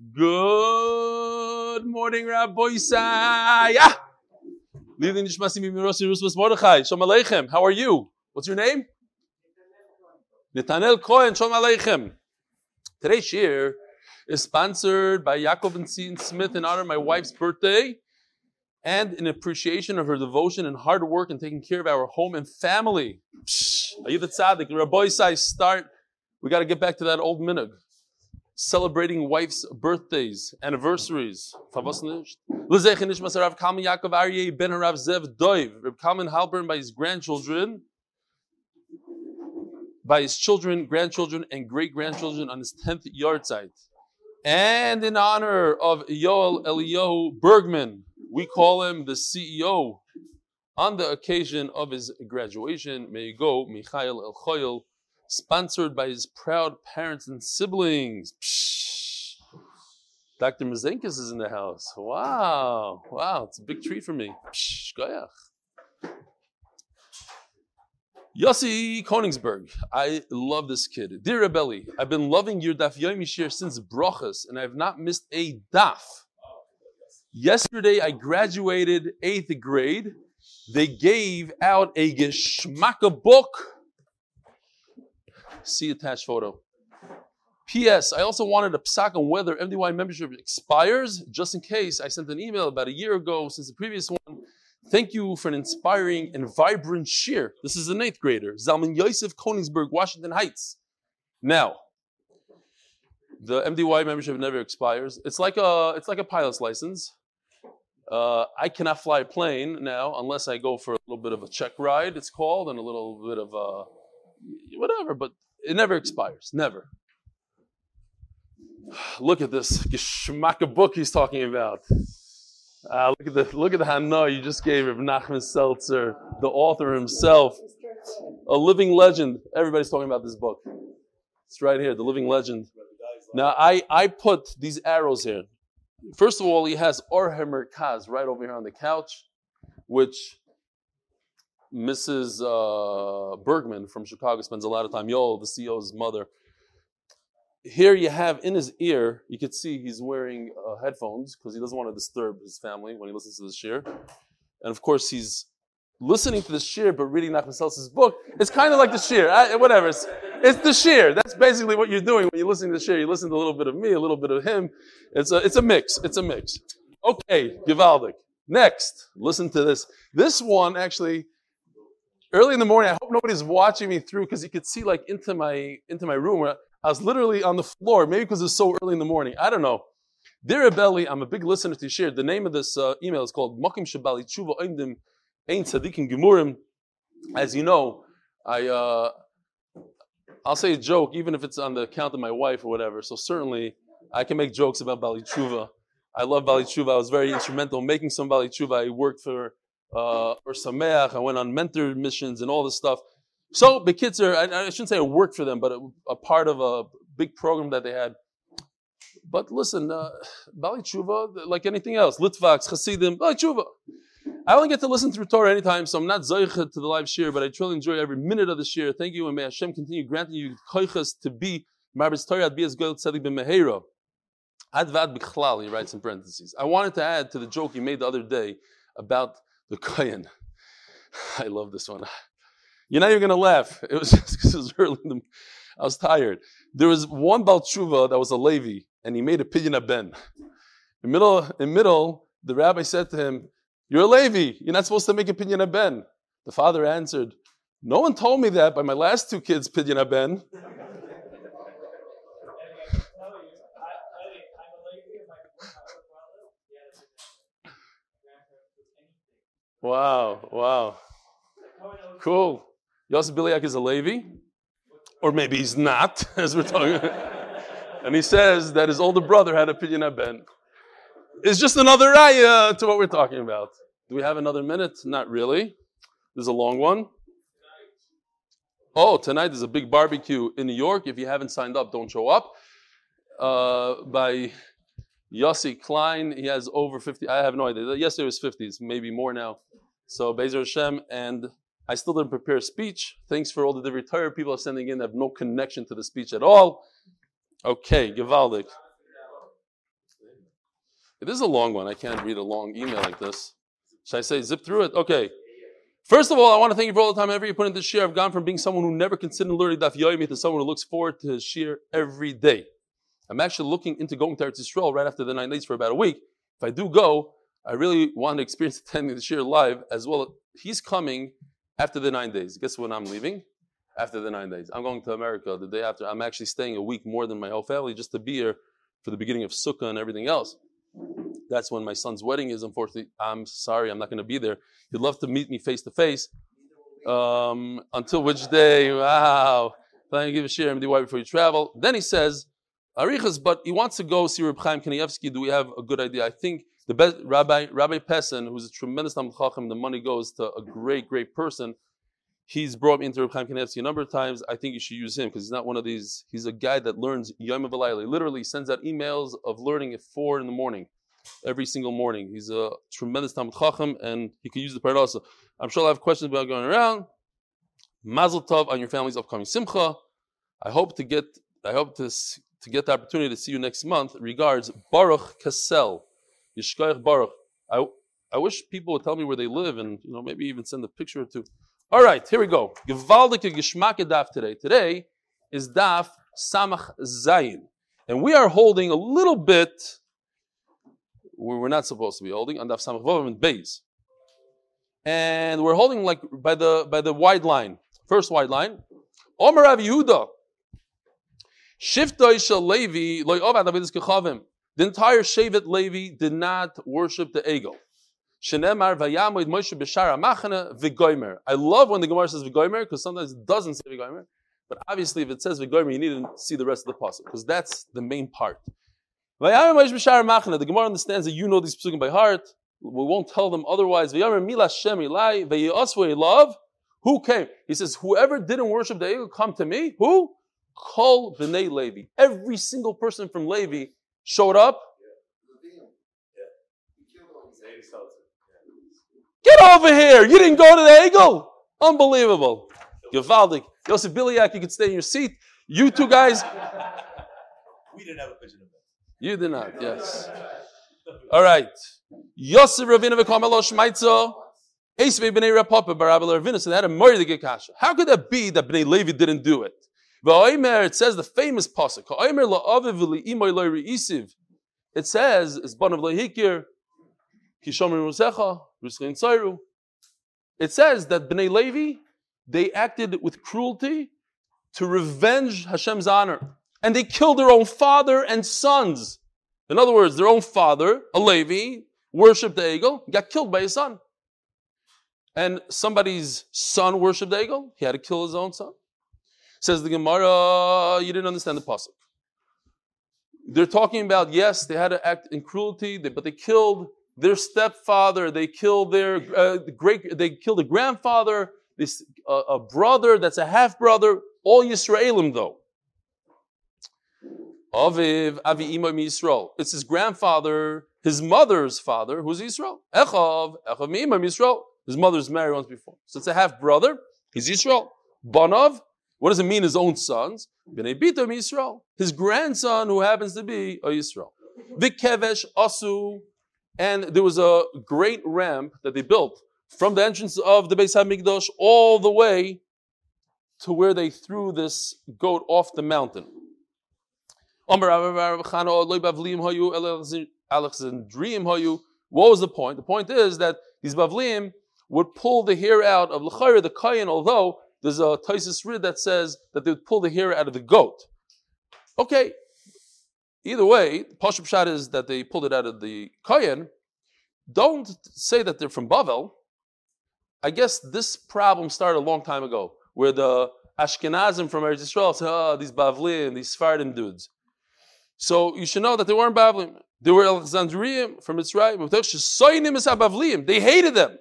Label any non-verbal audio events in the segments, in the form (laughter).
Good morning, Rabbi Isaiah. Lili Nishmasi Mimirosi Rusmas Mordechai. Shalom Aleichem. How are you? What's your name? Netanel Cohen. Shalom Aleichem. Today's shir is sponsored by Yaakov and Seton Smith in honor of my wife's birthday and in appreciation of her devotion and hard work in taking care of our home and family. Ayuv Tzaddik, Rabbi Isai, start. We got to get back to that old minhag celebrating wife's birthdays, anniversaries. Lezech Nishmas Rav Yaakov Aryeh ben Rav Zev Doiv. Rav Kalman Halpern by his grandchildren, by his children, grandchildren, and great grandchildren on his 10th yahrzeit. And in honor of Yoel Eliyahu Bergman, we call him the CEO. On the occasion of his graduation, may you go, Michael El Choyel, sponsored by his proud parents and siblings. Psh. Dr. Mazenkis is in the house. Wow, wow, it's a big treat for me. Psh, Yossi Koningsberg, I love this kid. Dear Rebelli, I've been loving your Daf Yomi Shir since Brochus, and I have not missed a Daf. Yesterday I graduated eighth grade. They gave out a Geschmacka book See attached photo. P.S. I also wanted a psak on whether MDY membership expires. Just in case, I sent an email about a year ago since the previous one. Thank you for an inspiring and vibrant shir. This is an eighth grader, Zalman Yosef Koningsberg, Washington Heights. Now, the MDY membership never expires. It's like a it's like a pilot's license. Uh, I cannot fly a plane now unless I go for a little bit of a check ride. It's called and a little bit of a whatever. But it never expires. Never. (sighs) Look at this geschmacka book he's talking about. Uh, look at the look at the Hana you just gave of Nachman Seltzer, the author himself, a living legend. Everybody's talking about this book. It's right here, the living legend. Now I I put these arrows here. First of all, he has Orhemer Kaz right over here on the couch, which Mrs. Uh, Bergman from Chicago spends a lot of time. Yo, the CEO's mother. Here you have in his ear, you could see he's wearing uh, headphones because he doesn't want to disturb his family when he listens to the shir. And of course, he's listening to the shir but reading Nachman Seltz's book. It's kind of like the shir. I, whatever. It's, it's, the shir. That's basically what you're doing when you're listening to the shir. You listen to a little bit of me, a little bit of him. It's a, it's a mix. It's a mix. Okay, Givaldik. Next, listen to this. This one actually early in the morning. I hope nobody's watching me through because you could see like into my into my room. Where I was literally on the floor, maybe because it's so early in the morning. I don't know. Dear Abeli, I'm a big listener to share. The name of this uh, email is called Mokim Shabali Tshuva Oimdim Ein Tzadikim Gemurim. As you know, I uh, I'll say a joke, even if it's on the account of my wife or whatever. So certainly, I can make jokes about Bali Tshuva. I love Bali Tshuva. I was very instrumental in making some Bali Tshuva. I worked for uh, Ohr Somayach. I went on mentor missions and all this stuff. So Bekitzer, I, I shouldn't say I worked for them, but a, a, part of a big program that they had. But listen, uh, Bali Tshuva, like anything else, Litvaks, Hasidim, Bali Tshuva. I only get to listen to Torah anytime, so I'm not zoichet to the live shir, but I truly enjoy every minute of the shir. Thank you, and may Hashem continue granting you koiches to be Marbis Torah be as good tzedek ben mehera. Advad bichlal, he writes in parentheses. I wanted to add to the joke he made the other day about the Kohen. (sighs) I love this one. (sighs) You're not even going to laugh. (laughs) It was just because it was early. The, I was tired. There was one Balchuva that was a Levi, and he made a pidyon ben. In middle, in middle, the rabbi said to him, "You're a Levi. You're not supposed to make a pidyon ben." The father answered, "No one told me that by my last two kids pidyon ben." Wow, wow. Cool. Yosef Biliak is a Levi, or maybe he's not, (laughs) as we're talking. and he says that his older brother had a pidyon ben. It's just another raya to what we're talking about. Do we have another minute? Not really. This is a long one. Oh, tonight is a big barbecue in New York. If you haven't signed up, don't show up. Uh, by Yossi Klein, he has over 50. I have no idea. Yesterday was 50s, maybe more now. So Bezer Hashem, and I still didn't prepare a speech. Thanks for all the retired people are sending in have no connection to the speech at all. Okay, Givaldik. This is a long one. I can't read a long email like this. Should I say zip through it? Okay. First of all, I want to thank you for all the time ever you put into share. I've gone from being someone who never considered learning Daf Yomi to someone who looks forward to his every day. I'm actually looking into going to Eretz Yisrael right after the nine days for about a week. If I do go, I really want to (laughs) experience attending the share live as well. He's coming after the nine days. Guess when I'm leaving? After the nine days. I'm going to America the day after. I'm actually staying a week more than my whole family just to be here for the beginning of Sukkah and everything else. That's when my son's wedding is. Unfortunately, I'm sorry, I'm not going to be there. He'd love to meet me face to face. Um, until which day? Wow. Planning to give a share MDY before you travel. Then he says, Arichas, but he wants to go see Reb Chaim Kanievsky. Do we have a good idea? I think the best Rabbi Rabbi Pessin, who's a tremendous Talmid Chacham, the money goes to a great, great person. He's brought me into Reb Chaim Kanievsky a number of times. I think you should use him because he's not one of these. He's a guy that learns Yom V'Layla. Literally sends out emails of learning at four in the morning, every single morning. He's a tremendous Talmid Chacham, and he can use the part also. I'm sure I'll have questions about going around. Mazel Tov on your family's upcoming Simcha. I hope to get. I hope to to get the opportunity to see you next month. Regards, Baruch Kassel, Yishkoich Baruch. I, I wish people would tell me where they live and you know maybe even send a picture or two. All right, here we go. Gewaldige Geschmacke Daf today. Today is Daf Samach Zayin. And we are holding a little bit where we're not supposed to be holding on Daf Samach Vav and Beis. And we're holding like by the by the wide line. First wide line. Omer Rav Yehuda. Shifta Levi The entire Shevet Levi did not worship the Egel. Shenemar Vayamoid Moshe B'Shara V'Goymer. I love when the Gemara says V'Goymer because sometimes it doesn't say V'Goymer. But obviously, if it says V'Goymer, you need to see the rest of the puzzle because that's the main part. Vayamoid Moshe B'Shara. The Gemara understands that you know these psukim by heart. We won't tell them otherwise. Vayamoid Milas Shem Ilai Vayosvei Love. Who came? He says, whoever didn't worship the Egel, come to me. Who? Kol b'nei Levi. Every single person from Levi showed up. Get over here! You didn't go to the Egel? Unbelievable. Gavaldik. Yosef Biliak, you could stay in your seat. You two guys. We didn't have a vision of that. You did not, yes. All right. Yosef Ravina v'kamelo shmaitzo. Esvei b'nei Rapapa barabel Ravina. So they had a murder kasha. How could that be that b'nei Levi didn't do it? It says the famous pasuk. It says, "It's ban of lehikir, kishomer musecha, ruslein tzayru." It says that Bnei Levi they acted with cruelty to revenge Hashem's honor, and they killed their own father and sons. In other words, their own father, a Levi, worshipped the Egel, got killed by his son. And somebody's son worshipped the Egel, he had to kill his own son. Says the Gemara, you didn't understand the pasuk. They're talking about yes, they had to act in cruelty, but they killed their stepfather, they killed their uh, great, they killed a grandfather, this uh, a brother that's a half brother, all Yisraelim though. Aviv Avi Imam Yisrael. It's his grandfather, his mother's father, who's Yisrael. Echav Echav Imam Yisrael. His mother's married once before, so it's a half brother. He's Yisrael. Banav what does it mean, his own sons? Yisrael. His grandson, who happens to be a Yisrael. Vikevesh Asu. And there was a great ramp that they built from the entrance of the Beis HaMikdash all the way to where they threw this goat off the mountain. What was the point? The point is that these Bavliim would pull the hair out of L'chayr, the Kayan, although there's a Taisus Rid that says that they would pull the hair out of the goat. Okay, either way, Pashup Shad is that they pulled it out of the Kayan. Don't say that they're from Bavel. I guess this problem started a long time ago, where the Ashkenazim from Eretz Yisrael said, oh, these Bavlim, these Sephardim dudes. So you should know that they weren't Bavlim. They were Alexandrian from Mitzrayim. They hated them.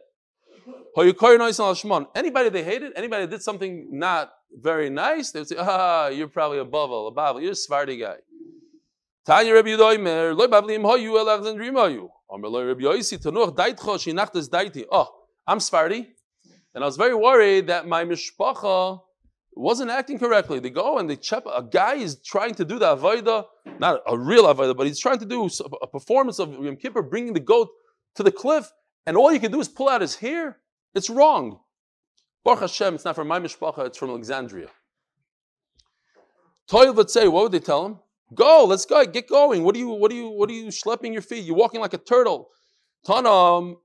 Anybody they hated, anybody that did something not very nice, they would say, ah, you're probably a Bavel, a Bavel, you're a Svardi guy. Tanya Rabbi Rabbi. Oh, I'm Svardi, and I was very worried that my mishpacha wasn't acting correctly. They go and they check. A guy is trying to do the avodah, not a real avodah, but he's trying to do a performance of Yom Kippur, bringing the goat to the cliff, and all you can do is pull out his hair. It's wrong. Baruch Hashem, it's not from my mishpacha, it's from Alexandria. Toil would say, what would they tell him? Go, let's go, get going. What are you, what are you, what are you schlepping your feet? You're walking like a turtle. Tanam,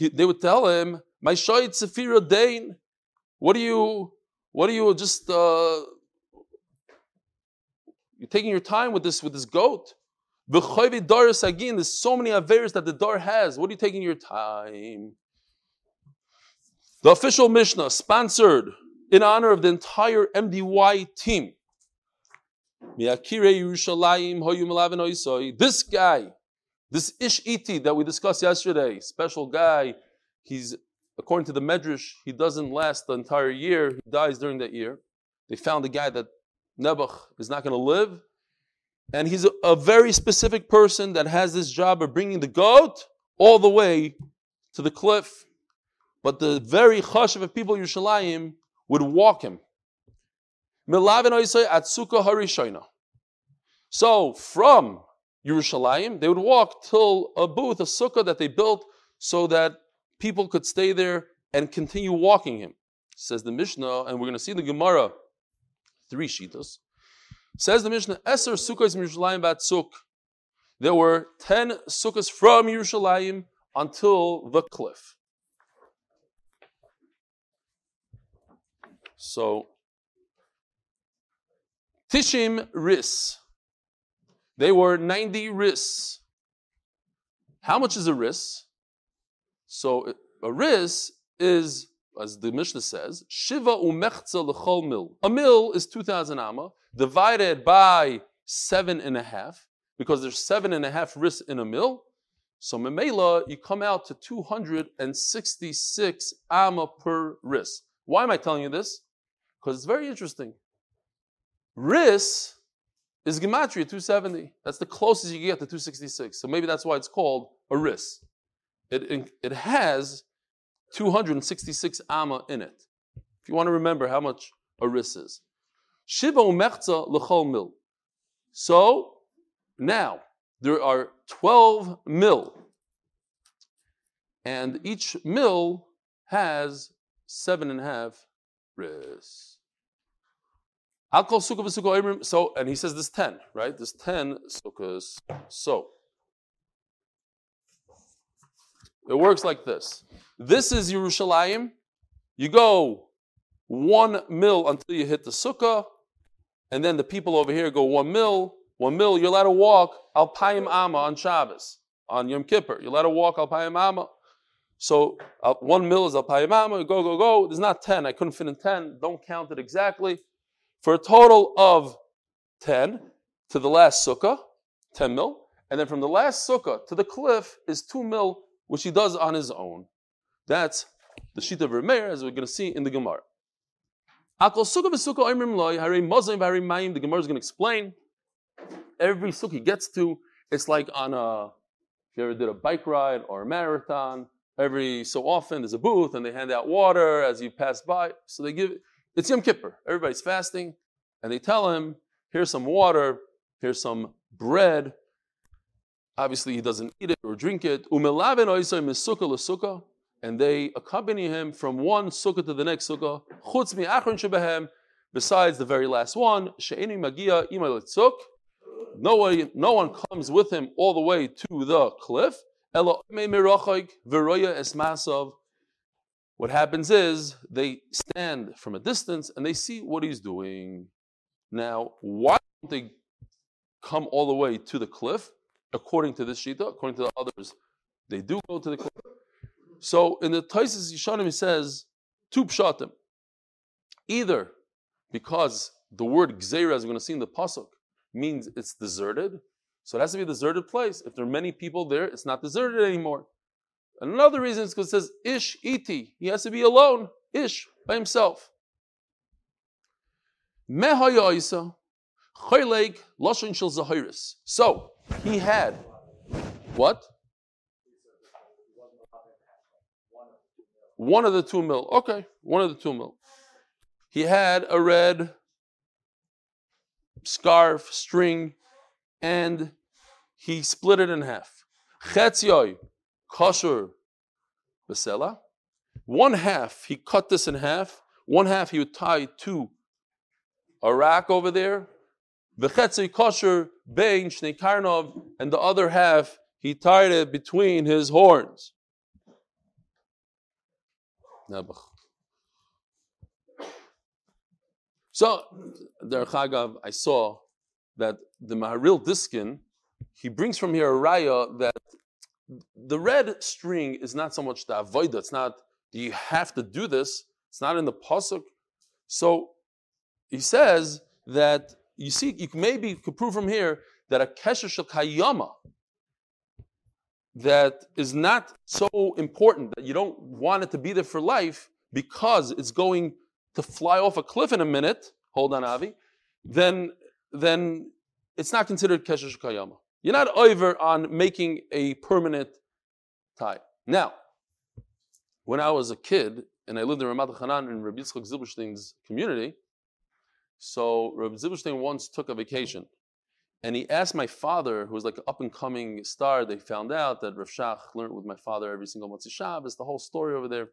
they would tell him, my shayit sefira dain. What are you, what are you just, uh, you're taking your time with this, with this goat. Again, there's so many averes that the dar has. What are you taking your time? The official Mishnah, sponsored in honor of the entire MDY team. This guy, this Ish Iti that we discussed yesterday, special guy, he's, according to the Medrash, he doesn't last the entire year, he dies during that year. They found a guy that Nebuch is not going to live, and he's a, a, very specific person that has this job of bringing the goat all the way to the cliff. But the very chashav of people Yerushalayim would walk him. So from Yerushalayim, they would walk till a booth, a sukkah that they built so that people could stay there and continue walking him. Says the Mishnah, and we're going to see the Gemara, three shitas. Says the Mishnah, Eser sukkahs Yerushalayim bat suk. There were ten sukkahs from Yerushalayim until the cliff. So, Tishim Ris. They were 90 Ris. How much is a Ris? So, a Ris is, as the Mishnah says, Shiva umechza l'chol mil. A mil is 2,000 amma, divided by seven and a half, because there's seven and a half Ris in a mil. So, Memela, you come out to 266 amma per Ris. Why am I telling you this? Because it's very interesting. Ris is Gematria 270. That's the closest you get to 266. So maybe that's why it's called a Ris. It, it has 266 Amma in it. If you want to remember how much a Ris is. Shiva umechza l'chol mil. So now there are 12 mil. And each mil has seven and a half call sukkah v'sukkah So, and he says this 10, right? This 10 sukkahs. So, it works like this. This is Yerushalayim. You go one mil until you hit the sukkah, and then the people over here go one mil. One mil, you're allowed to walk Alpayim Amma on Shabbos, on Yom Kippur. You're allowed to walk Alpayim Amma. So uh, one mil is Alpayim Amma. Go, go, go. There's not 10. I couldn't fit in 10. Don't count it exactly for a total of 10 to the last sukkah, 10 mil. And then from the last sukkah to the cliff is 2 mil, which he does on his own. That's the sheet of Remeir, as we're going to see in the Gemara. The Gemara is going to explain. Every sukkah he gets to, it's like on a, if you ever did a bike ride or a marathon, every so often there's a booth and they hand out water as you pass by. So they give it's Yom Kippur. Everybody's fasting, and they tell him, here's some water, here's some bread. Obviously, he doesn't eat it or drink it. And they accompany him from one sukkah to the next sukkah. Besides the very last one, no one, no one comes with him all the way to the cliff. What happens is they stand from a distance and they see what he's doing. Now, why don't they come all the way to the cliff? According to this Shita, according to the others, they do go to the cliff. So in the Taisis Yishanim, he says, two pshatim. Either because the word gzeira, as we're going to see in the pasuk, means it's deserted, so it has to be a deserted place. If there are many people there, it's not deserted anymore. Another reason is because it says ish iti. He has to be alone, ish, by himself. So he had what? One of the two mil. Okay, one of the two mil. he had a red scarf, string, and he split it in half. Chetzioi, kosher, besela. One half, he cut this in half. One half he would tie to a rack over there. V'chetzei kosher, bein, shnei and the other half, he tied it between his horns. Nebuch. So, Der Chagav, I saw that the Maharil Diskin, he brings from here a raya that the red string is not so much the avoida, it's not, do you have to do this? It's not in the pasuk. So he says that you see, you maybe could prove from here that a kesher shel kayama that is not so important that you don't want it to be there for life because it's going to fly off a cliff in a minute, hold on, Avi, then, then it's not considered Kesher Kayama. You're not over on making a permanent tie. Now, when I was a kid and I lived in Ramat Hanan in Rabbi Yitzchak Zilberstein's community, so Rabbi Zilberstein once took a vacation and he asked my father, who was like an up and coming star, they found out that Rav Shach learned with my father every single Motzei Shabbos, the whole story over there.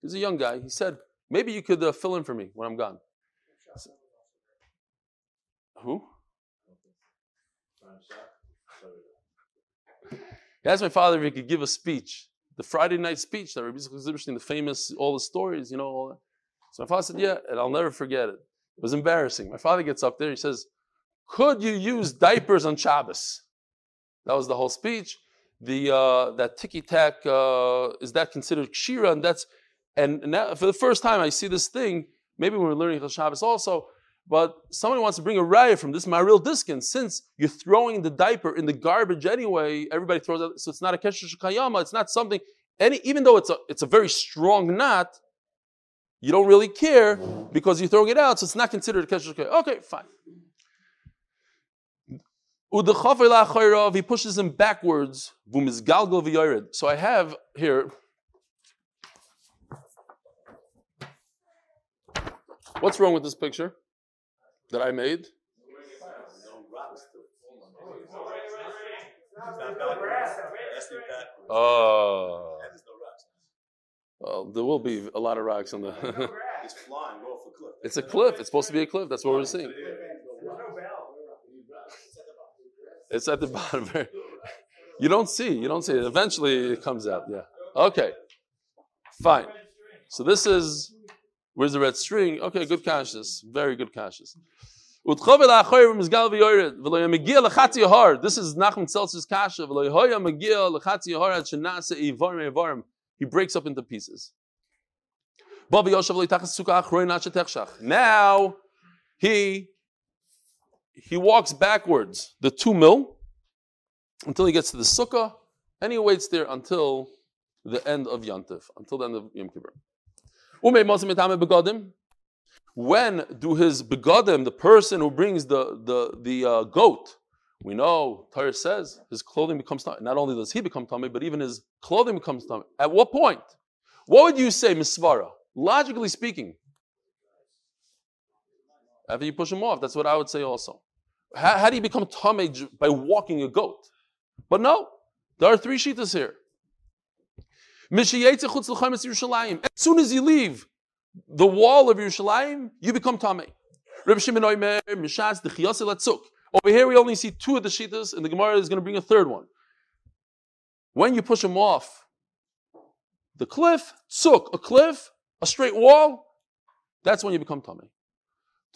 He was a young guy. He said, maybe you could uh, fill in for me when I'm gone. So, who? He asked my father if he could give a speech, the Friday night speech that Rabbi Zilberstein, the famous, all the stories, you know. All that. So my father said, yeah, and I'll never forget it. It was embarrassing. My father gets up there, he says, could you use diapers on Shabbos? That was the whole speech. The uh, that ticky tack uh, is that considered kshira, and that's and now for the first time I see this thing. Maybe when we're learning Shabbos also, but somebody wants to bring a raya from this Maharil Diskin. Since you're throwing the diaper in the garbage anyway, everybody throws it. So it's not a kesher shikayama. It's not something. Any even though it's a it's a very strong knot, you don't really care because you're throwing it out. So it's not considered a kesher shikayama. Okay, fine. He pushes him backwards. So I have here. What's wrong with this picture that I made? Oh. Well, there will be a lot of rocks on the. (laughs) It's flying off a cliff. it's a cliff. It's supposed to be a cliff. That's what we're seeing. It's at the bottom. (laughs) You don't see. You don't see it. Eventually, it comes out. Yeah. Okay. Fine. So this is where's the red string? Okay, good conscious. Very good conscious. This is Nachman Seltzer's kasha. He breaks up into pieces. Now he he walks backwards the two mil until he gets to the sukkah, and he waits there until the end of Yantiv, until the end of Yom Kippur. When do his begodim, the person who brings the the the uh, goat, we know Torah says his clothing becomes tummy. Not only does he become tummy, but even his clothing becomes tummy. At what point? What would you say, Misvara? Logically speaking, after you push him off, that's what I would say also. How, how do you become tummy by walking a goat? But no, there are three shitas here. As soon as you leave the wall of Yerushalayim, you become tamei. Over here, we only see two of the shitas, and the Gemara is going to bring a third one. When you push him off the cliff, tsuk, a cliff, a straight wall, that's when you become tamei.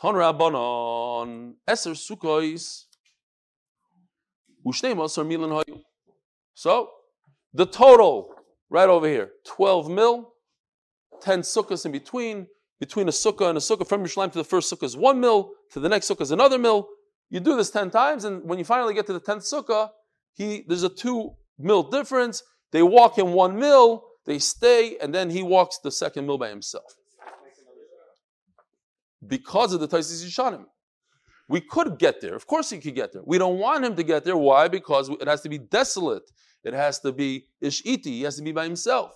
Ton Rabbanon, Eser Sukkos, Ushnei Masar Milan. So, the total, right over here, 12 mil, 10 sukkahs in between, between a sukkah and a sukkah, from Yerushalayim to the first sukkah is one mil, to the next sukkah is another mil. You do this 10 times, and when you finally get to the 10th sukkah, he, there's a two mil difference. They walk in one mil, they stay, and then he walks the second mil by himself because of the Taisis Yishanim. We could get there. Of course, he could get there. We don't want him to get there. Why? Because it has to be desolate. It has to be ishiti. He has to be by himself.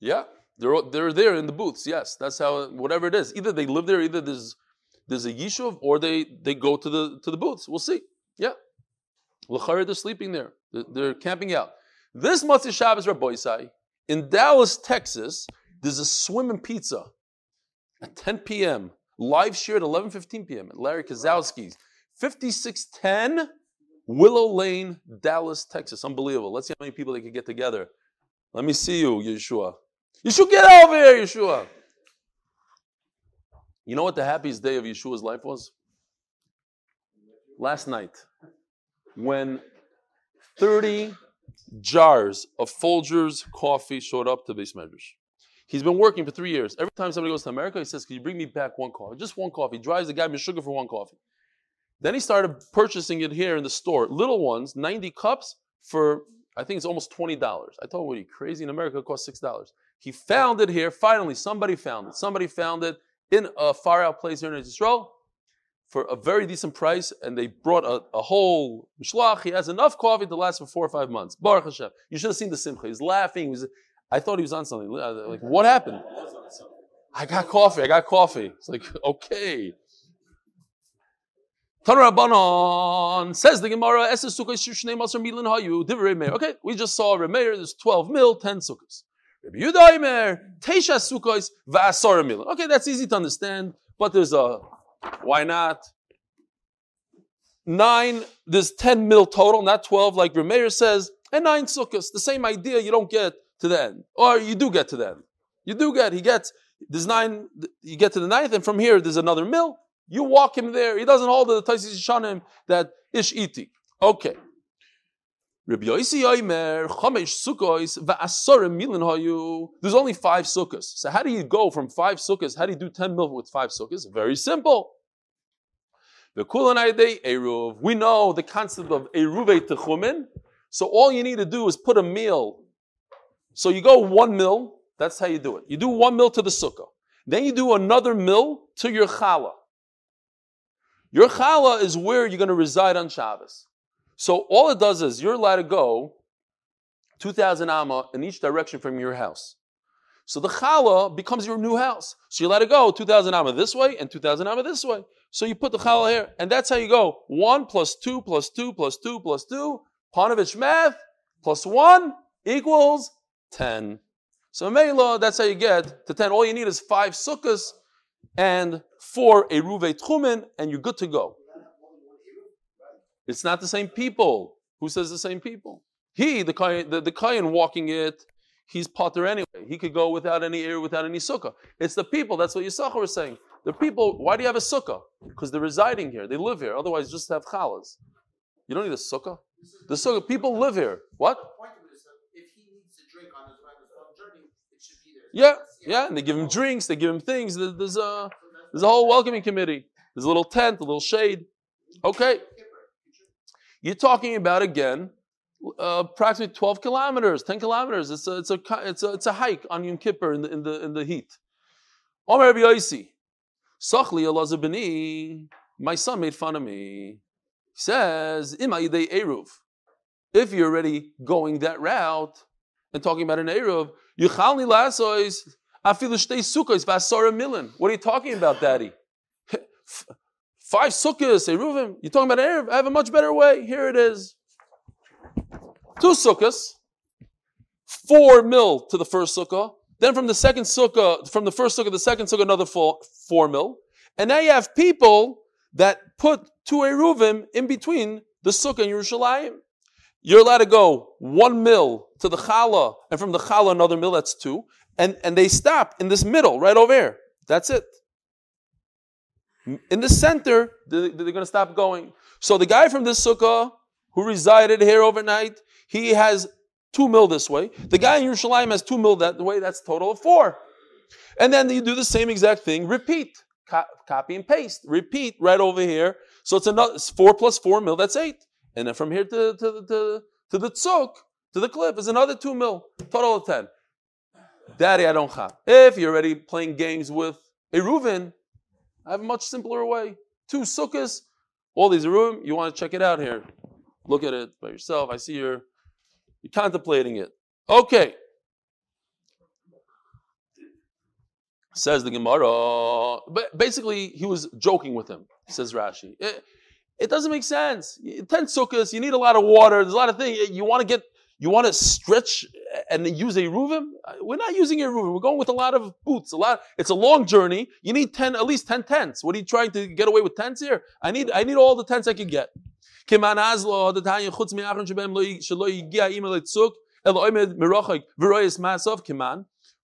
Yeah, they're, they're there in the booths. Yes, that's how, whatever it is. Either they live there, either there's, there's a yishuv, or they, they go to the, to the booths. We'll see. Yeah l'chari they're sleeping there. They're, they're camping out. This Matzah Shabbos Rabboisai in Dallas, Texas. There's a swim and pizza at 10 p.m. Live share at 11:15 p.m. at Larry Kozowski's, 5610 Willow Lane, Dallas, Texas. Unbelievable. Let's see how many people they could get together. Let me see you, Yeshua. Yeshua, get over here, Yeshua. You know what the happiest day of Yeshua's life was? Last night, when 30 jars of Folgers coffee showed up to base measures. He's been working for three years. Every time somebody goes to America, he says, Can you bring me back one coffee? Just one coffee. He drives the guy me sugar for one coffee. Then he started purchasing it here in the store. Little ones, 90 cups for, I think it's almost $20. I told him, What are you crazy? In America, it costs $6. He found it here. Finally, somebody found it. Somebody found it in a far out place here in Israel for a very decent price, and they brought a, a whole mishloach. He has enough coffee to last for four or five months. Baruch Hashem. You should have seen the simcha. He's laughing. He was, I thought he was on something. Uh, like, what happened? I got coffee. I got coffee. It's like, (laughs) okay. Tanrabanon says the Gemara, Okay, we just saw Remeir, there's 12 mil, 10 sukkahs. Rabbi Yudaimer, Teisha sukkahs, va'asara. Okay, that's easy to understand, but there's a, why not? Nine, there's 10 mil total, not 12, like Remeir says, and nine sukkahs. The same idea you don't get to the end. Or you do get to the end. You do get, he gets, there's nine, you get to the ninth, and from here there's another mill. You walk him there. He doesn't hold the Taisis Shanim that ish iti. Okay. Rabbi Yosi Yoimer, Chomesh Sukkos, Milin Hayu. There's only five sukkahs. So how do you go from five sukkahs? How do you do 10 mil with five sukkahs? Very simple. The Kulanayde Eruv. We know the concept of Eruve Techumin. So all you need to do is put a meal. So you go one mil. That's how you do it. You do one mil to the sukkah. Then you do another mil to your challah. Your challah is where you're going to reside on Shabbos. So all it does is you're allowed to go 2,000 amma in each direction from your house. So the challah becomes your new house. So you're allowed to go 2,000 amma this way and 2,000 amma this way. So you put the challah here, and that's how you go. 1 plus 2 plus 2 plus 2 plus 2, Panovich math, plus 1 equals 10. So Mela, that's how you get to 10. All you need is 5 sukkahs and 4 eruve tchumen, and you're good to go. It's not the same people. Who says the same people? He, the Kayan, the, the Kayan walking it, he's potter anyway. He could go without any ear, without any sukkah. It's the people, that's what Yisachar was saying. The people, why do you have a sukkah? Because they're residing here, they live here. Otherwise, just have challahs. You don't need a sukkah. The sukkah, people live here. What? Yeah, yeah, and they give him drinks, they give him things. There's a, there's a whole welcoming committee. There's a little tent, a little shade. Okay. You're talking about again uh, approximately 12 kilometers, 10 kilometers. It's a, it's a, it's a, it's a hike on Yom Kippur in the, in the, in the heat. Omer Sachli my son made fun of me. He says, Eruv. If you're already going that route and talking about an Eruv, Yuchalni Lasois, Afilu Shtei Sukkos, Vasara Milan. What are you talking about, Daddy? (laughs) Five sukkahs, Eruvim. You're talking about Erev? I have a much better way. Here it is. Two sukkahs, four mil to the first sukkah. Then from the second sukkah, from the first sukkah, the second sukkah, another four, four mil. And now you have people that put two Eruvim in between the sukkah and Yerushalayim. You're allowed to go one mil to the challah, and from the challah another mil, that's two. And, and they stop in this middle, right over here. That's it. In the center, they're, going to stop going. So the guy from this sukkah who resided here overnight, he has two mil this way. The guy in Yerushalayim has two mil that way. That's total of four. And then you do the same exact thing. Repeat, Co- copy and paste. Repeat right over here. So it's another it's four plus four mil. That's eight. And then from here to to to, to the tzuk to the cliff is another two mil. Total of ten. Daddy, I don't have. If you're already playing games with a Reuven, I have a much simpler way. Two sukkahs, all these room. You want to check it out here. Look at it by yourself. I see you're, you're contemplating it. Okay. Says the Gemara. But basically, he was joking with him. Says Rashi. It, it doesn't make sense. Ten sukkahs, you need a lot of water. There's a lot of things. You want to get, you want to stretch and use a ruvim. We're not using eruvim. We're going with a lot of boots. A lot. It's a long journey. You need ten, at least ten tents. What are you trying to get away with tents here? I need, I need all the tents I can get.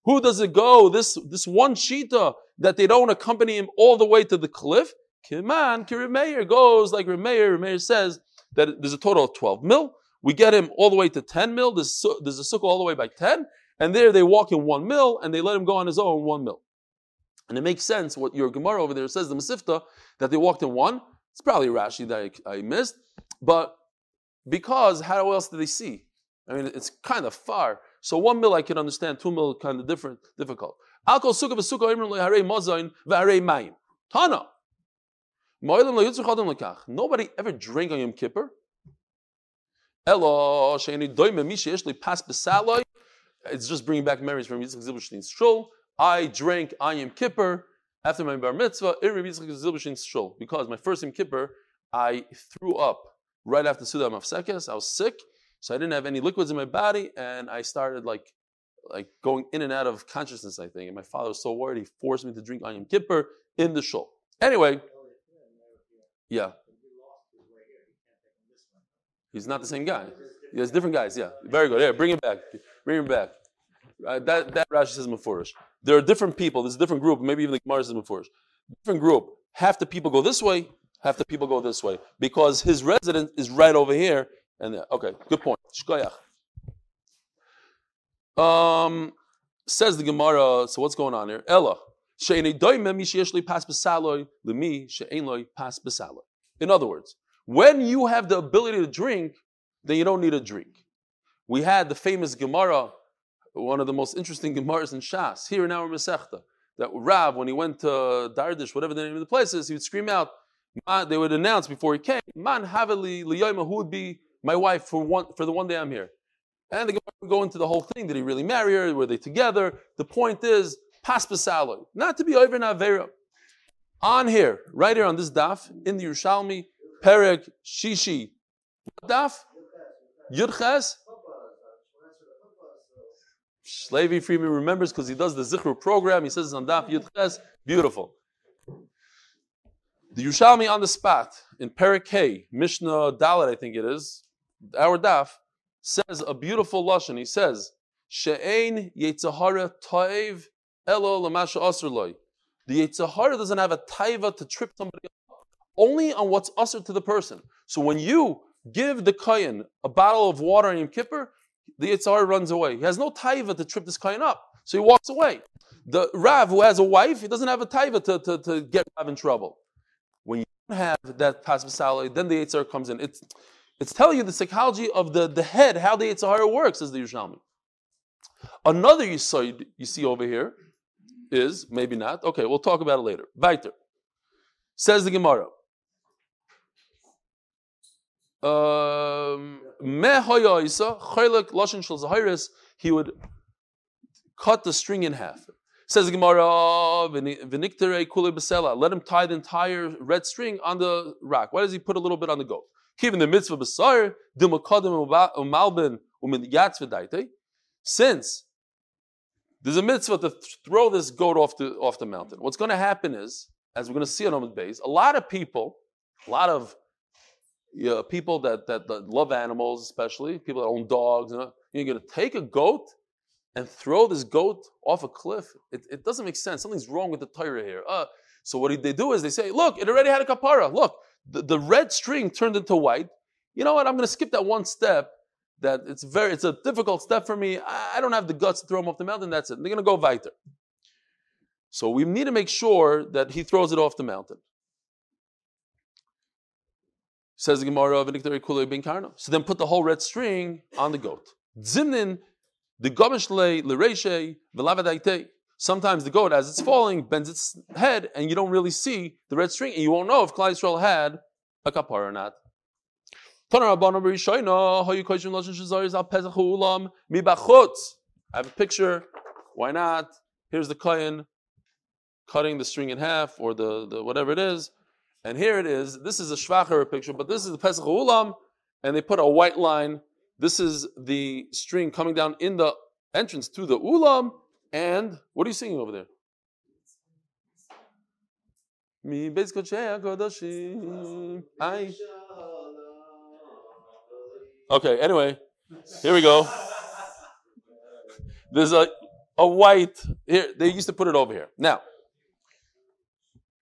Who does it go? This this one shita that they don't accompany him all the way to the cliff. Kiman Kirimeir goes like Remeir. Remeir says that there's a total of twelve mil. We get him all the way to ten mil. There's, a sukkah all the way by ten, and there they walk in one mil, and they let him go on his own one mil. And it makes sense what your Gemara over there says, the Masifta, that they walked in one. It's probably Rashi that I, I missed, but because how else do they see? I mean, it's kind of far. So one mil I can understand, two mil kind of different, difficult. Alcohol sukkah v'sukkah imrim leharei mozain v'harei mayim. Tana. Nobody ever drank on Yom Kippur. Elo she'eni doime mi she'esh li pas b'saloi. It's just bringing back memories from Yitzchak Zilberstein's shul. I drank on Yom Kippur after my bar mitzvah in Yitzchak Zilberstein's shul because my first Yom Kippur I threw up right after Suda Mafsekes. I was sick, so I didn't have any liquids in my body, and I started like like going in and out of consciousness. I think, and my father was so worried he forced me to drink Yom Kippur in the shul. Anyway, oh, yeah. He's not the same guy. He has different guys. Yeah, very good. Yeah, bring him back. Bring him back. Uh, that that Rashi says Mefurish. There are different people. There's a different group. Maybe even the Gemara says Mefurish. Different group. Half the people go this way. Half the people go this way because his residence is right over here. And there. okay, good point. Shkoyach. Um, says the Gemara. So what's going on here? Ella. In other words, when you have the ability to drink, then you don't need a drink. We had the famous Gemara, one of the most interesting Gemaras in Shas, here in our Masechta, that Rav, when he went to Dardish, whatever the name of the place is, he would scream out, they would announce before he came, Man Haveli Liyoima, who would be my wife for one for the one day I'm here. And the Gemara would go into the whole thing. Did he really marry her? Were they together? The point is, paspasalo, not to be over in Avera. On here, right here on this daf, in the Yerushalmi, Perek Shishi. Daf? Yudches? Levi Freeman remembers because he does the Zichru program. He says it's on Daf Yudches. Beautiful. The Yerushalmi on the spot in Perek Mishnah Dalit, I think it is, our Daf, says a beautiful lashon. He says, "She'ein Yetzahara Toiv Elo Lamasha Asrloi." The Yetzahara doesn't have a taiva to trip somebody only on what's usher to the person. So when you give the kayan a bottle of water in Yom Kippur, the Yitzhar runs away. He has no taiva to trip this kayan up, so he walks away. The Rav who has a wife, he doesn't have a taiva to, to, to get Rav in trouble. When you don't have that pasvasali, then the Yitzhar comes in. It's, it's telling you the psychology of the, the head, how the Yitzhar works, as the Yerushalmi. Another Yisoid you see over here is, maybe not, okay, we'll talk about it later. Weiter. Says the Gemara. Um, he would cut the string in half. Says the Gemara, let him tie the entire red string on the rack. Why does he put a little bit on the goat? Given the mitzvah since there's a mitzvah to throw this goat off the off the mountain. What's going to happen is, as we're going to see on Amud Beis, a lot of people, a lot of you know, people that, that, that, love animals, especially people that own dogs, you know, you're going to take a goat and throw this goat off a cliff. It, it doesn't make sense. Something's wrong with the Torah here. Uh, so what they do is they say, look, it already had a kapara. Look, the, the red string turned into white. You know what? I'm going to skip that one step. That it's very, it's a difficult step for me. I, I don't have the guts to throw him off the mountain. That's it. They're going to go weiter. So we need to make sure that he throws it off the mountain. Says the Gemara of bin Karno. So then put the whole red string on the goat. Zimnin, the velavadaite. Sometimes the goat, as it's falling, bends its head, and you don't really see the red string, and you won't know if Klal Yisrael had a kapar or not. I have a picture. Why not? Here's the kohen cutting the string in half or the, the whatever it is. And here it is. This is a Shvacher picture, but this is the Pesach Ulam, and they put a white line. This is the string coming down in the entrance to the Ulam. And what are you singing over there? Okay, anyway, here we go. There's a, a white, here, they used to put it over here. Now,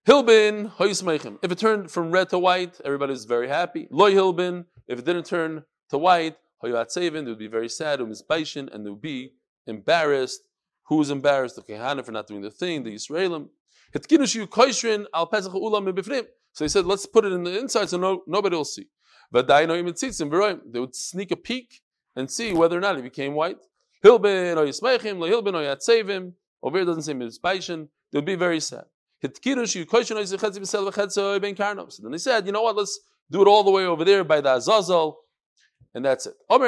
Hilbin, Hoyismeichim. If it turned from red to white, everybody's very happy. Loy Hilbin, if it didn't turn to white, Hoyatsevin, they would be very sad, Umisbaishin, and they would be embarrassed. Who's embarrassed? The Kehana for not doing the thing, the Israelim. al So he said, let's put it in the inside so no, nobody will see. They would sneak a peek and see whether or not it became white. Hilbin or Yismeichim, Hilbin or Yatsevim. Over here doesn't say Mitzbaishin. They would be very sad. Then they said, you know what, let's do it all the way over there by the Azazel, and that's it. In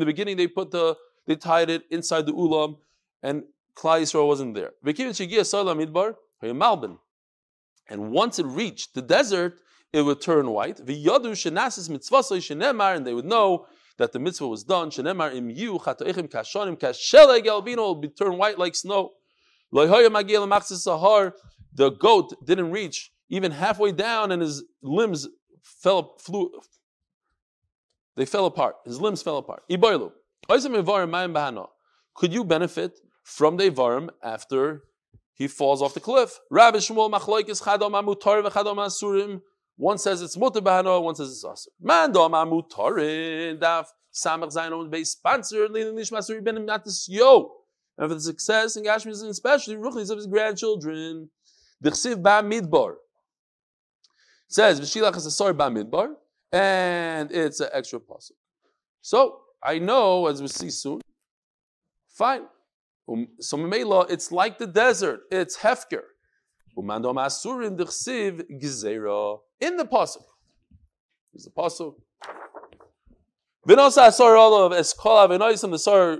the beginning, they put the, they tied it inside the ulam, and Klal Yisrael wasn't there. And once it reached the desert, it would turn white. And they would know that the mitzvah was done. Shenemar im yu chatoichim kashonim kasheleg albino will be turned white like snow. The goat didn't reach even halfway down, and his limbs fell flew. They fell apart. His limbs fell apart. Could you benefit from the Ivarim after he falls off the cliff? Rabbi Shmuel Machloikis Chadom Amutar v'Chadom Asurim one says it's mutar bahano, one says it's asur. Man do amutarin daf samach zayin on base sponsored leading nishmasuri ben matis yo. And for the success in Gashmis and especially ruchnis of his grandchildren, the chsiv ba midbar says v'shilach is a sor ba midbar, and it's an extra puzzle. So I know, as we see soon, fine. Um, so Mela, it's like the desert. It's hefker. Umandom asurin d'chsiv gzeira in the pasuk. Is the pasuk. V'nosa asar all of eskola v'noisim the sar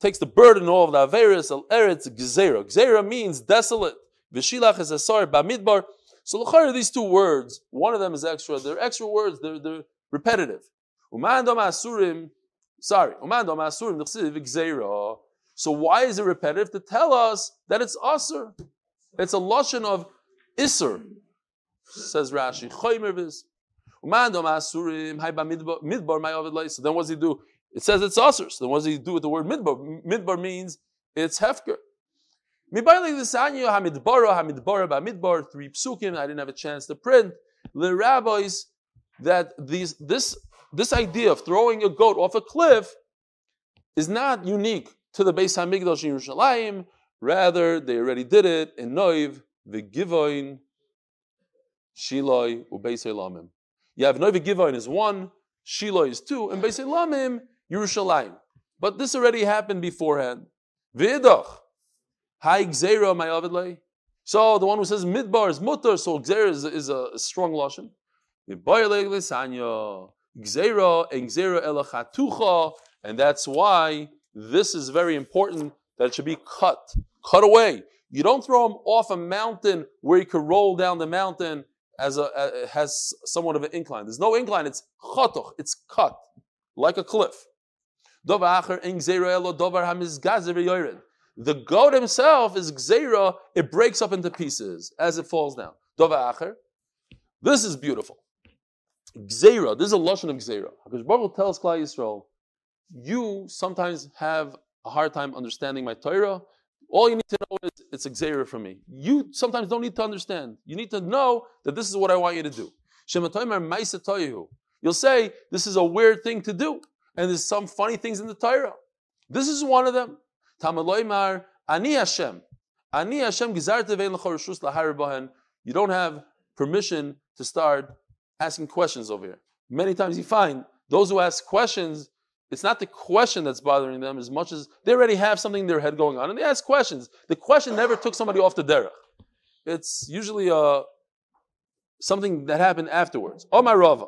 takes the burden of the averis al eretz gzeira. Gzeira means desolate. V'shilach is asar bamidbar. So l'chayr these two words, one of them is extra. They're extra words. They're, they're repetitive. Umandom asurim. Sorry, umandom asurim d'chsiv gzeira. So why is it repetitive? To tell us that it's asur. It's a lotion of iser, says Rashi. So then what does he do? It says it's aser. So then what does he do with the word midbar? Midbar means it's hefker. Three psukim. I didn't have a chance to print. The rabbis that these this this idea of throwing a goat off a cliff is not unique to the Beis Hamikdash in Yerushalayim. Rather, they already did it in Noiv, Givoin, Shiloi, Ubeis Lamim. You have Noiv Givoin is one, Shiloi is two, and Beis Lamim, Yerushalayim. But this already happened beforehand. V'idach, Hai Gzera, my Avidlei. So the one who says Midbar is mutter, so Gzera is, is a, strong lashon. And that's why this is very important that it should be cut cut away. You don't throw him off a mountain where he could roll down the mountain as a, a has somewhat of an incline. There's no incline. It's chatoch. It's cut like a cliff. The goat himself is gzera. It breaks up into pieces as it falls down. This is beautiful. Gzera. This is a lashon of gzera. Because Baruch tells Klal Yisrael, you sometimes have a hard time understanding my Torah all you need to know is it's a from me. You sometimes don't need to understand. You need to know that this is what I want you to do. You'll say, this is a weird thing to do. And there's some funny things in the Torah. This is one of them. Ani Hashem. Ani Hashem You don't have permission to start asking questions over here. Many times you find those who ask questions it's not the question that's bothering them as much as they already have something in their head going on and they ask questions. The question never took somebody off the derech. It's usually uh, something that happened afterwards. Omar Rava.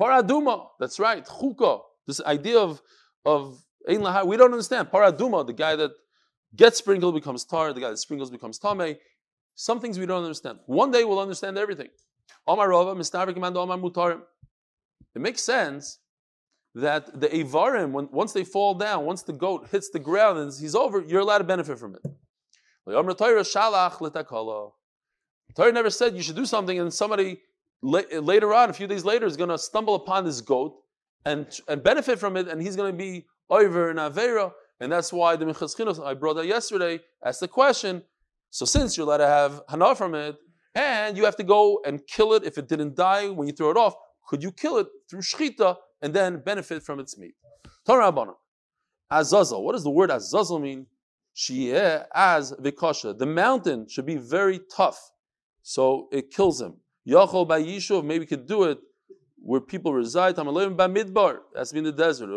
Paraduma, that's right. Chuka, this idea of, of Ein lahar. We don't understand. Paraduma, the guy that gets sprinkled becomes tar, the guy that sprinkles becomes tame. Some things we don't understand. One day we'll understand everything. Omar Rava, Mistavik Mando Omar Mutarim. It makes sense that the Avarim, when, once they fall down, once the goat hits the ground and he's over, you're allowed to benefit from it. Torah never said you should do something and somebody later on, a few days later, is going to stumble upon this goat and, and benefit from it, and he's going to be over in Avera. And that's why the Minchas I brought that yesterday, asked the question, so since you're allowed to have hana from it, and you have to go and kill it if it didn't die when you throw it off, could you kill it through shchita and then benefit from its meat? Torah Azazel. What does the word Azazel mean? Shieh as vikasha. The mountain should be very tough, so it kills him. Yachol by Yishuv, maybe could do it where people reside. Tamalayim by Midbar, that's in the desert.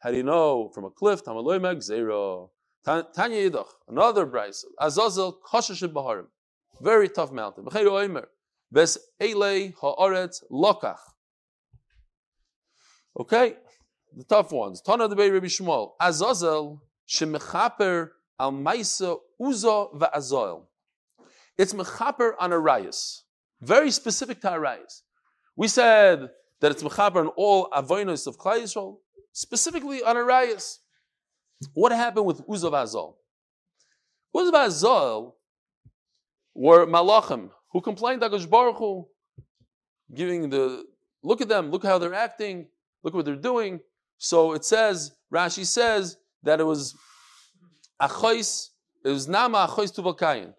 How do you know from a cliff? Tamalayim Zero. Tanya Yidach, another brayso. Azazel Koshesh Baharim, very tough mountain. Ves Eilei Haaretz Lokach. Okay, the tough ones. Tana the Rabbi Shmuel. Azazel shemechaper al maisa uzo va'azoil. It's mechaper on Arias. Very specific to Arias. We said that it's mechaper on all avoinos of Klal Yisrael, specifically on Arias. What happened with Uzav Azal? Uzav Azal were malachim who complained to Baruch Hu, giving the look at them, look how they're acting, look what they're doing. So it says, Rashi says that it was achois, it was nama achois tuvakayin.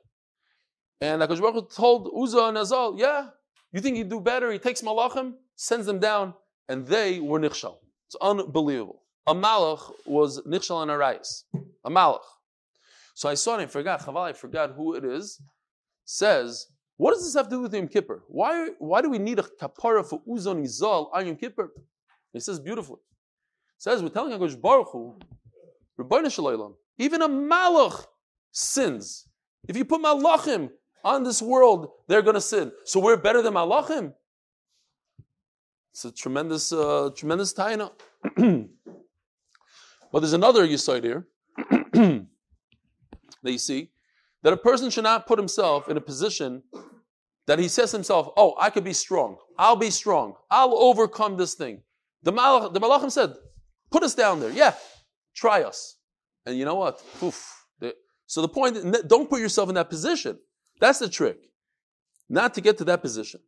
And HaKadosh Baruch told Uzzah and Azal, yeah, you think he'd do better? He takes Malachim, sends them down, and they were Nichshal. It's unbelievable. A Malach was Nichshal and Arayas. A Malach. So I saw it, I forgot, Chaval, I forgot who it is, says, what does this have to do with Yom Kippur? Why, why do we need a kapara for Uzzah and Izal on Yom Kippur? He says beautifully. He says, we're telling HaKadosh Baruch Hu, even a Malach sins. If you put Malachim on this world, they're going to sin. So we're better than Malachim. It's a tremendous, uh, tremendous taina. (clears throat) but there's another yisoid (clears throat) here that you see that a person should not put himself in a position that he says to himself, "Oh, I could be strong. I'll be strong. I'll overcome this thing." The, the Malachim said, "Put us down there. Yeah, try us." And you know what? Poof. So the point, don't put yourself in that position. That's the trick. Not to get to that position.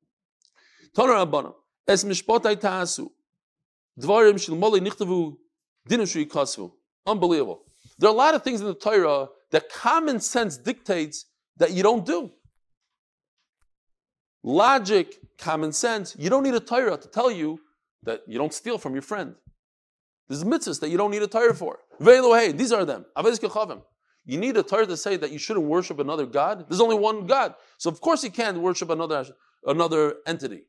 Unbelievable. There are a lot of things in the Torah that common sense dictates that you don't do. Logic, common sense, you don't need a Torah to tell you that you don't steal from your friend. There's mitzvahs that you don't need a Torah for. Hey, These are them. You need a Torah to say that you shouldn't worship another God. There's only one God. So of course you can't worship another, another entity.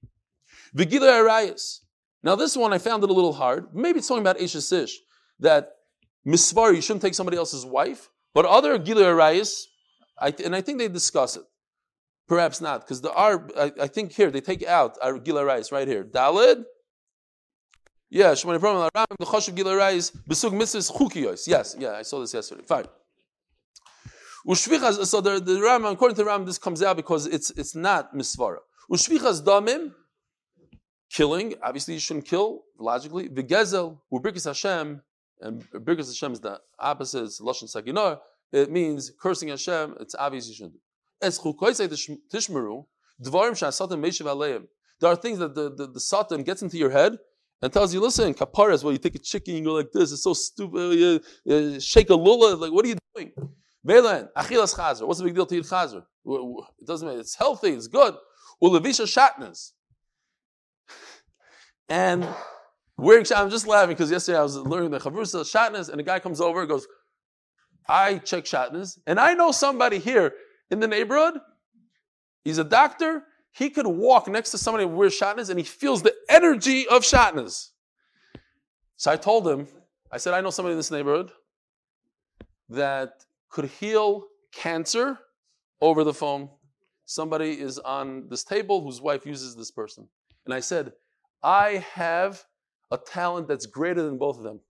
Vigila Arayas. Now this one I found it a little hard. Maybe it's talking about Ish that misvar, you shouldn't take somebody else's wife. But other Gila Arayas, and I think they discuss it. Perhaps not, because there are, I, I, think here, they take out Gila Arayas right here. Dalid. Yeah, Shemani Problem, the Chosh of Gila Arayas, Besug Mitzvahs Chukiyos. Yes, yeah, I saw this yesterday. Fine. Ushvichas, so the, the Ram, according to the Ram, this comes out because it's it's not misvara. Ushvichas damim, killing. Obviously, you shouldn't kill logically. V'gezel u'birkis Hashem, and birkis Hashem is the opposite. It's lashon saginar. It means cursing Hashem. It's obvious you shouldn't do. Es tishmeru dvarim aleim. There are things that the, the, the satan gets into your head and tells you, listen, kaparas, well, you take a chicken, you go like this, it's so stupid, you, you shake a lula, like, what are you doing? Velen, achilas chazer. What's the big deal to eat chazer? It doesn't matter. It's healthy. It's good. Ulevisha shatnas. And wearing I'm just laughing because yesterday I was learning the chavrusa shatnas, and a guy comes over and goes, "I check shatnas, and I know somebody here in the neighborhood. He's a doctor. He could walk next to somebody who wears shatnas, and he feels the energy of shatnas." So I told him, I said, "I know somebody in this neighborhood that could heal cancer over the phone. Somebody is on this table whose wife uses this person. And I said, I have a talent that's greater than both of them.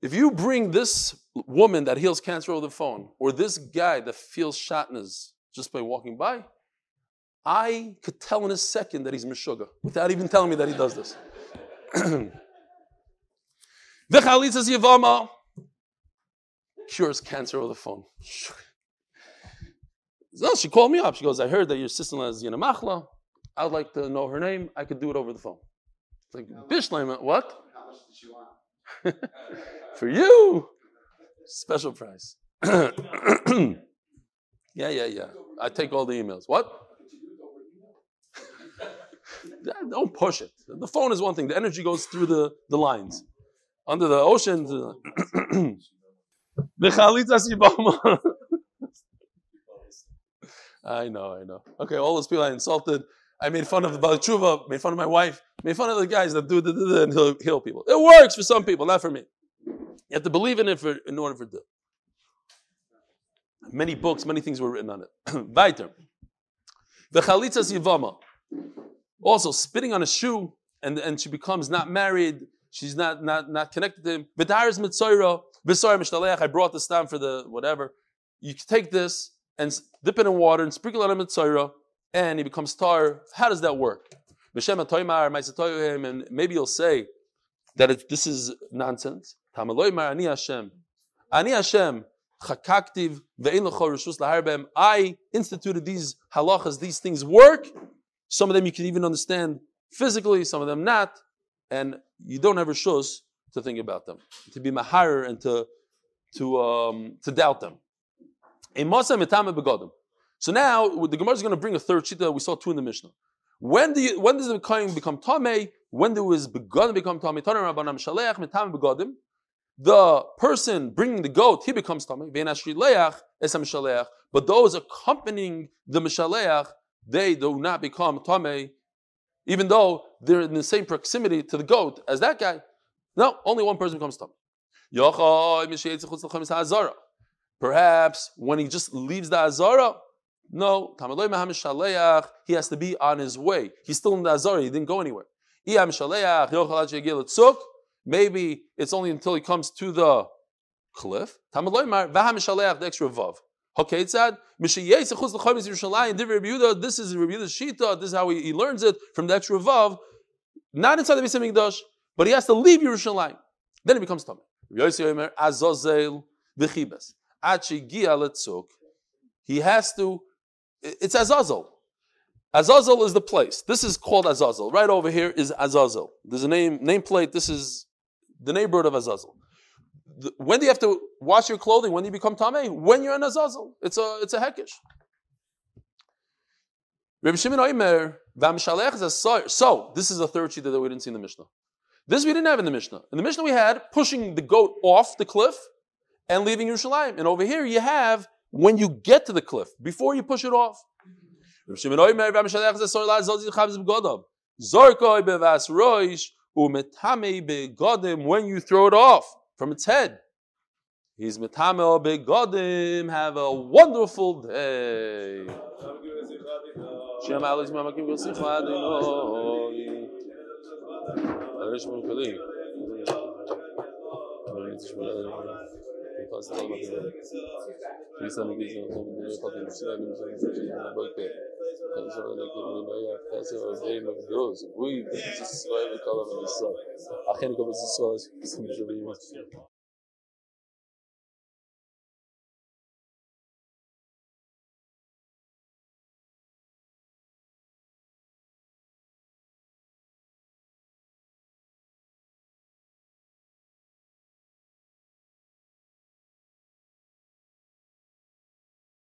If you bring this woman that heals cancer over the phone, or this guy that feels shatnez just by walking by, I could tell in a second that he's Meshuggah without even telling me that he does this. (clears throat) The chalitzas yivama cures cancer over the phone. (laughs) So she called me up. She goes, I heard that your sister-in-law is Yana Machla. I'd like to know her name. I could do it over the phone. It's like, Bishleima, what? How much did she want? (laughs) For you, special price. (clears throat) yeah, yeah, yeah. I take all the emails. What? Don't push it. The phone is one thing. The energy goes through the, the lines. Under the ocean. the-. I know, I know. Okay, all those people I insulted. I made fun of the Bali Tshuva, made fun of my wife, made fun of the guys that do the, the, the and heal, heal people. It works for some people, not for me. You have to believe in it for, in order for it to. Many books, many things were written on it. (clears throat) Weiter. The chalitzas yivama. Also, spitting on a shoe, and, and she becomes not married, she's not, not, not connected to him. V'taris mitzoira, v'sar mishtaleach, I brought this down for the whatever. You take this and dip it in water and sprinkle it on mitzoira, and he becomes tar. How does that work? And maybe you'll say that it, this is nonsense. Ani Hashem. Ani Hashem. I instituted these halachas, these things work. Some of them you can even understand physically, some of them not, and you don't have rishus to think about them, to be mahar and to to um, to doubt them. A. So now the Gemara is going to bring a third shita. We saw two in the Mishnah. When do you, when does the kohen become tame? When do his begodim become tame? Taner rabbanam shaleach mitame begodim. The person bringing the goat, he becomes tame. Ve'en ashrileach esam shaleach. But those accompanying the mishaleach, they do not become tame, even though they're in the same proximity to the goat as that guy. No, only one person becomes tame. Perhaps when he just leaves the Azara, no, he has to be on his way. He's still in the Azara, he didn't go anywhere. Maybe it's only until he comes to the cliff. The extra Vav. Okay, it's that. Mishayetz chutz l'chamis Yerushalayim, Divrei Rabbi Yehuda, this is Rabbi Yehuda's Shita, this is how he, he learns it from that extra Not inside the Beis Hamikdash, but he has to leave Yerushalayim. Then it becomes Tameh. Rabbi Yossi Omer, Azazel, V'chibas. Achigia letzuk, he has to, it's Azazel. Azazel is the place. This is called Azazel. Right over here is Azazel. There's a name, nameplate. This is the neighborhood of Azazel. When do you have to wash your clothing? When do you become Tameh? When you're in Azazel. It's a, it's a hekish. So, this is the third sheet that we didn't see in the Mishnah. This we didn't have in the Mishnah. In the Mishnah we had pushing the goat off the cliff and leaving Yerushalayim. And over here you have when you get to the cliff, before you push it off. When you throw it off from its head. He's metame begodim. Have a wonderful day. Shem Alex Mamakim Gosicha Adonai. Adonai Shemon Kali. Adonai Shemon Plus, all about the Please let me get some of the fucking shit. I'm okay. I'm sorry, like, you know, yeah, that's a game of girls. We, this is so every